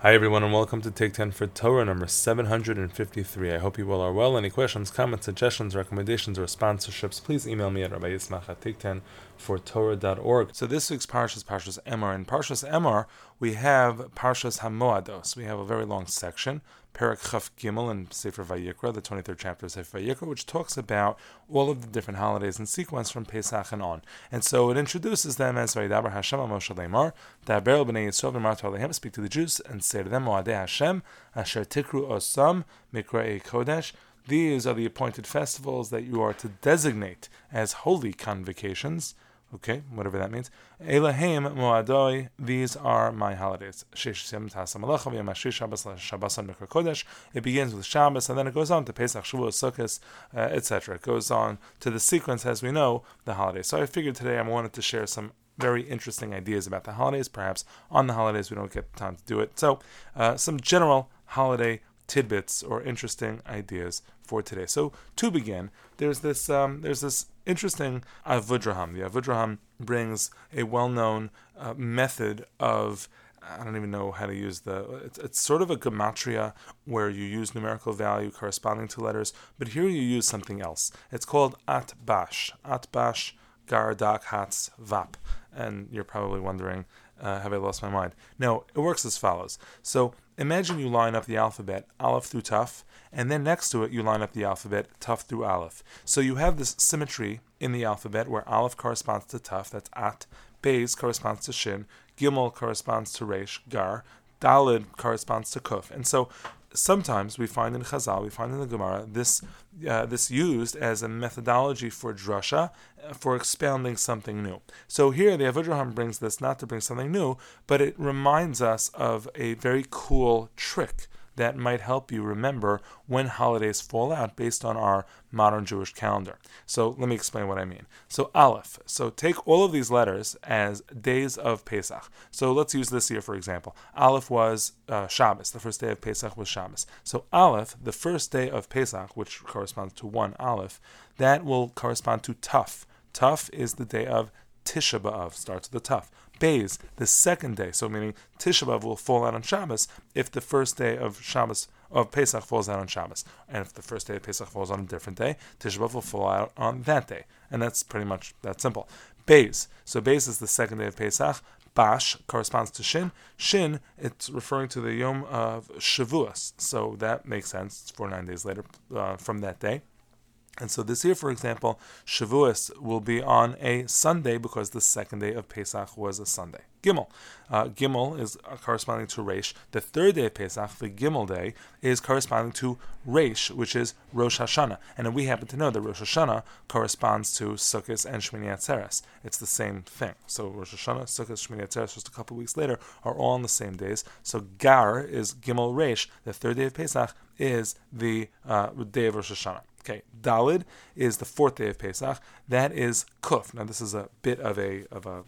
Hi, everyone, and welcome to Take 10 for Torah number 753. I hope you all are well. Any questions, comments, suggestions, recommendations, or sponsorships, please email me at Rabbi Yismach at take10 for Torah.org. So this week's Parshas, Parshas Emor. In Parshas Emor, we have Parshas Hamoados. We have a very long section, Perak Chaf Gimel in Sefer Vayikra, the 23rd chapter of Sefer Vayikra, which talks about all of the different holidays in sequence from Pesach and on. And so it introduces them as Vayidaber Hashem Moshe Lemar, Daber b'nei Yisrael v'mar Alehem, speak to the Jews and say to them, Moadei Hashem, Asher Tikru Osam, Mikra Kodesh, these are the appointed festivals that you are to designate as holy convocations Okay, whatever that means. Elahim Moadoi, these are my holidays. It begins with Shabbos and then it goes on to Pesach, Shavuot, Sukkot, uh, etc. It goes on to the sequence, as we know, the holidays. So I figured today I wanted to share some very interesting ideas about the holidays. Perhaps on the holidays we don't get the time to do it. So uh, some general holiday tidbits or interesting ideas for today. So to begin, there's this um, there's this interesting avudraham. The avudraham brings a well-known uh, method of I don't even know how to use the. It's, it's, sort of a gematria where you use numerical value corresponding to letters, but here you use something else. It's called atbash. Atbash gardak hats vap, and you're probably wondering, uh, have I lost my mind? No, it works as follows. So imagine you line up the alphabet aleph through taf, and then next to it you line up the alphabet taf through aleph. So you have this symmetry in the alphabet where aleph corresponds to taf, that's at, beis corresponds to shin, gimel corresponds to resh, gar, dalid corresponds to kuf. And so sometimes we find in Chazal, we find in the Gemara, this uh, this used as a methodology for drasha, uh, for expounding something new. So here the Avudraham brings this not to bring something new, but it reminds us of a very cool trick that might help you remember when holidays fall out based on our modern Jewish calendar. So let me explain what I mean. So Aleph. So take all of these letters as days of Pesach. So let's use this year for example. Aleph was uh, Shabbos. The first day of Pesach was Shabbos. So Aleph, the first day of Pesach, which corresponds to one Aleph, that will correspond to Tuf. Tuf is the day of Tisha B'Av, starts with the Tuf. Beis, the second day, so meaning Tisha B'Av will fall out on Shabbos if the first day of Shabbos of Pesach falls out on Shabbos, and if the first day of Pesach falls on a different day, Tisha B'Av will fall out on that day, and that's pretty much that simple. Beis, so Beis is the second day of Pesach. Bash corresponds to Shin. Shin, it's referring to the Yom of Shavuos, so that makes sense. It's four nine days later uh, from that day. And so this year, for example, Shavuos will be on a Sunday because the second day of Pesach was a Sunday. Gimel. Uh, Gimel is corresponding to Reish. The third day of Pesach, the Gimel day, is corresponding to Reish, which is Rosh Hashanah. And we happen to know that Rosh Hashanah corresponds to Sukkot and Shmini Atzeres. It's the same thing. So Rosh Hashanah, Sukkot, Shmini Atzeres, just a couple weeks later, are all on the same days. So Gar is Gimel Reish. The third day of Pesach is the uh, day of Rosh Hashanah. Okay, Dalid is the fourth day of Pesach. That is Kuf. Now this is a bit of a of a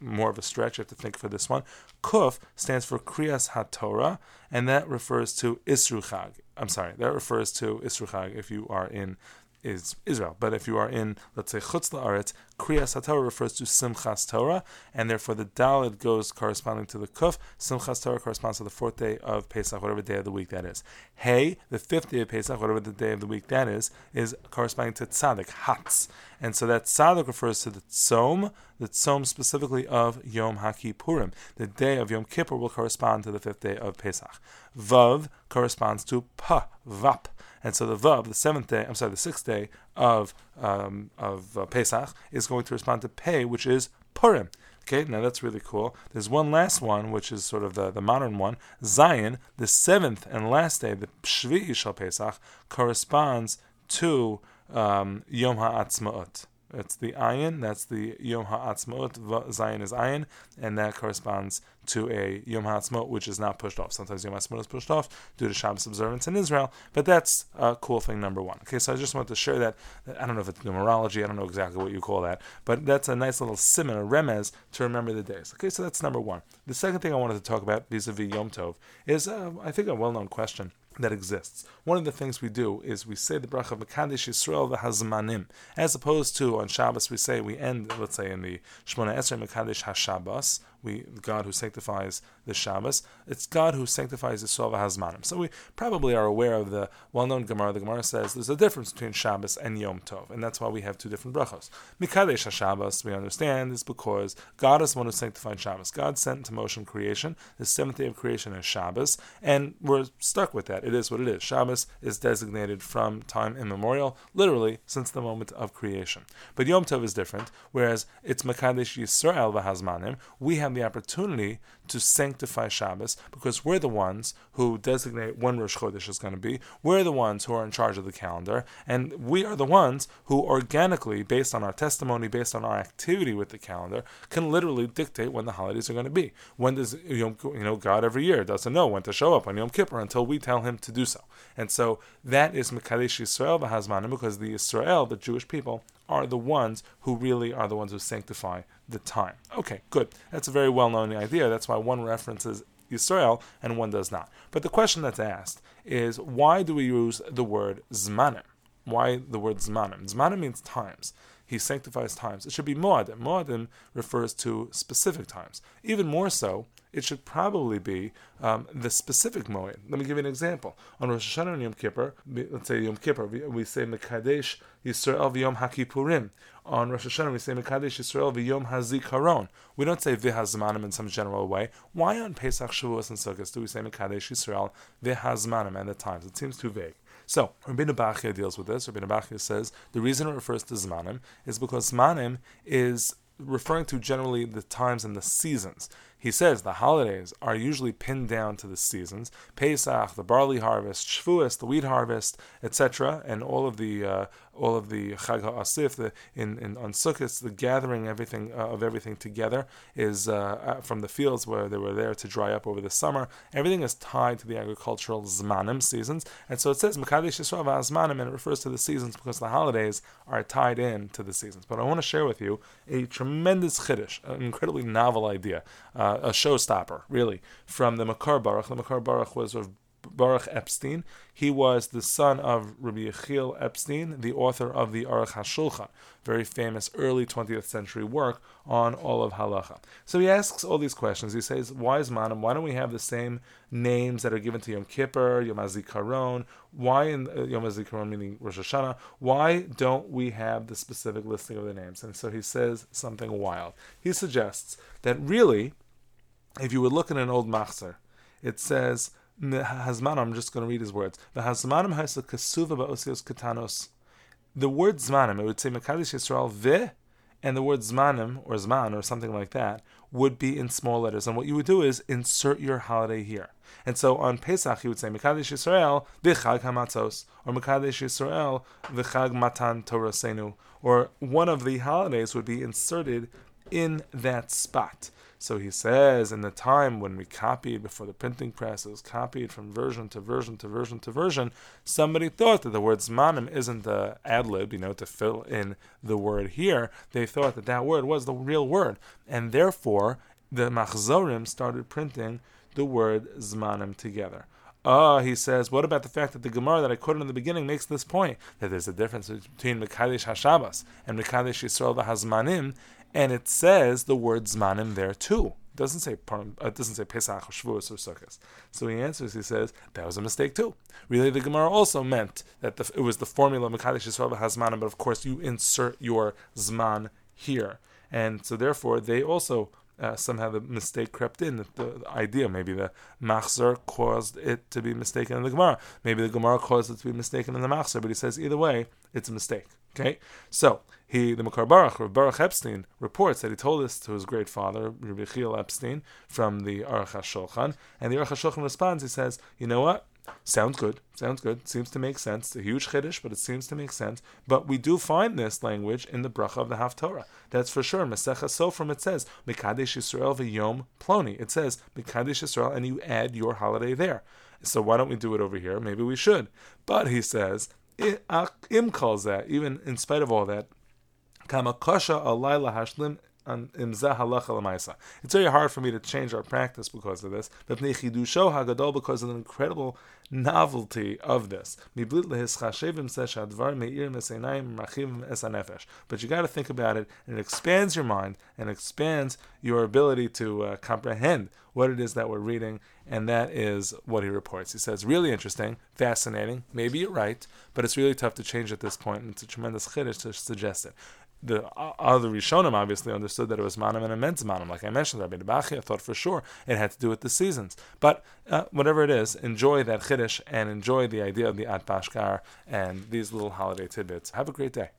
more of a stretch. You have to think for this one. Kuf stands for Kriyas HaTorah, and that refers to Isruchag. I'm sorry, that refers to Isruchag if you are in is Israel. But if you are in, let's say, Chutz La'aretz, Kriyas HaTorah refers to Simchas Torah, and therefore the Dalit goes corresponding to the Kuf. Simchas Torah corresponds to the fourth day of Pesach, whatever day of the week that is. Hey, the fifth day of Pesach, whatever the day of the week that is, is corresponding to Tzadik, Hatz. And so that Tzadik refers to the Tzom, the Tzom specifically of Yom HaKippurim. The day of Yom Kippur will correspond to the fifth day of Pesach. Vav corresponds to Pa, Vap. And so the Vav, the seventh day, I'm sorry, the sixth day of um, of uh, Pesach is going to respond to Pei, which is Purim. Okay, now that's really cool. There's one last one, which is sort of the, the modern one. Zayin, the seventh and last day, the Shvi Shal Pesach, corresponds to um, Yom HaAtzmaut. It's the ayin, that's the Yom HaAtzmaut, Zayin is ayin, and that corresponds to a Yom HaAtzmaut, which is not pushed off. Sometimes Yom HaAtzmaut is pushed off due to Shabbos observance in Israel, but that's a cool thing number one. Okay, so I just want to share that. I don't know if it's numerology, I don't know exactly what you call that, but that's a nice little simon, a remez, to remember the days. Okay, so that's number one. The second thing I wanted to talk about vis-a-vis Yom Tov is, uh, I think, a well-known question that exists. One of the things we do is we say the bracha of Mekadesh Yisrael v'hazmanim, as opposed to on Shabbos we say we end, let's say in the Shmona Esrei Mekadesh HaShabbos, we God who sanctifies the Shabbos. It's God who sanctifies Yisrael v'hazmanim. So we probably are aware of the well-known Gemara. The Gemara says there's a difference between Shabbos and Yom Tov, and that's why we have two different brachos. Mikadesh Shabbos, we understand, is because God is the one who sanctified Shabbos. God sent into motion creation. The seventh day of creation is Shabbos, and we're stuck with that. It is what it is. Shabbos is designated from time immemorial, literally since the moment of creation. But Yom Tov is different, whereas it's Makadesh Yisrael v'Hazmanim. We have the opportunity to sanctify Shabbos because we're the ones who designate when Rosh Chodesh is going to be. We're the ones who are in charge of the calendar, and we are the ones who organically, based on our testimony, based on our activity with the calendar, can literally dictate when the holidays are going to be. When does you know God every year doesn't know when to show up on Yom Kippur until we tell him to do so, and so that is Mekadesh Yisrael v'Hazmanim because the Israel, the Jewish people, are the ones who really are the ones who sanctify the time. Okay, good. That's a very well known idea. That's why one references Israel and one does not. But the question that's asked is why do we use the word zmanim? Why the word zmanim? Zmanim means times. He sanctifies times. It should be moadim. Moadim refers to specific times. Even more so, it should probably be um, the specific moed. Let me give you an example. On Rosh Hashanah and Yom Kippur, let's say Yom Kippur, we, we say Mekadesh Yisrael v'Yom HaKippurim. On Rosh Hashanah, we say Mekadesh Yisrael v'Yom HaZikaron. We don't say V'Hazmanim in some general way. Why on Pesach, Shavuos, and Sukkot do we say Mekadesh Yisrael v'Hazmanim and the times? It seems too vague. So, Rabbeinu Bachya deals with this. Rabbeinu Bachya says the reason it refers to Zmanim is because Zmanim is referring to generally the times and the seasons. He says the holidays are usually pinned down to the seasons: Pesach, the barley harvest, Shavuos, the wheat harvest, etc., and all of the uh, all of the Chag HaAsif, the in, in on Sukkot, the gathering everything uh, of everything together is uh, from the fields where they were there to dry up over the summer. Everything is tied to the agricultural zmanim seasons, and so it says Mekadesh Yisrael zmanim, and it refers to the seasons because the holidays are tied in to the seasons. But I want to share with you a tremendous chiddush, an incredibly novel idea. Uh, a showstopper, really, from the Mekor Baruch. The Mekor Baruch was of Baruch Epstein. He was the son of Rabbi Yechiel Epstein, the author of the Aruch HaShulchan, very famous early 20th century work on all of halacha. So he asks all these questions. He says, "Why is manam? Why don't we have the same names that are given to Yom Kippur, Yom HaZikaron? Why in uh, Yom HaZikaron meaning Rosh Hashanah? Why don't we have the specific listing of the names?" And so he says something wild. He suggests that really if you would look at an old machzer, it says Hazmanim. I'm just going to read his words. The Hazmanim kasuva ba'osios katanos. The word zmanim, it would say Mekadesh Yisrael ve, and the word zmanim or zman or something like that would be in small letters. And what you would do is insert your holiday here. And so on Pesach, you would say Mekadesh Yisrael v'chag hamatzos, or Mekadesh Yisrael v'chag matan torasenu, or one of the holidays would be inserted in that spot. So he says, in the time when we copied before the printing press, it was copied from version to version to version to version, somebody thought that the word zmanim isn't the ad lib, you know, to fill in the word here. They thought that that word was the real word. And therefore, the machzorim started printing the word zmanim together. Ah, he says, what about the fact that the Gemara that I quoted in the beginning makes this point that there's a difference between Mekadesh Hashabas and Mekadesh Yisrael the Hazmanim, and it says the word zmanim there too. It doesn't say uh, it doesn't say Pesach or Shavuos or Sukkot. So he answers. He says that was a mistake too. Really, the Gemara also meant that the, it was the formula Mekadesh Yisrael Hazmanim, but of course you insert your zman here, and so therefore they also uh, somehow the mistake crept in. The, the, idea, maybe the machzer caused it to be mistaken in the Gemara. Maybe the Gemara caused it to be mistaken in the machzer. But he says either way, it's a mistake. Okay, so he, the Mekor Baruch, or Baruch Epstein, reports that he told this to his great father, Rabbi Chiel Epstein, from the Aruch HaShulchan, and the Aruch HaShulchan responds. He says, "You know what? Sounds good. Sounds good. Seems to make sense. It's a huge chiddush, but it seems to make sense. But we do find this language in the bracha of the Haftorah. That's for sure. Masecha Sofrim, it says, Mekadesh Yisrael v'yom ploni. It says, Mekadesh Yisrael, and you add your holiday there. So why don't we do it over here? Maybe we should. But he says, Im calls that, even in spite of all that, Kamakasha alayla hashlim on imzah halacha. It's very hard for me to change our practice because of this. Because of the incredible novelty of this. But you got to think about it, and it expands your mind and expands your ability to uh, comprehend what it is that we're reading, and that is what he reports. He says, really interesting, fascinating, maybe you're right, but it's really tough to change at this point, and it's a tremendous chiddush to suggest it the other Rishonim obviously understood that it was manam and immense manam. Like I mentioned, Rabbeinu Bachya, I thought for sure it had to do with the seasons. But uh, whatever it is, enjoy that chiddush and enjoy the idea of the At Bashkar and these little holiday tidbits. Have a great day.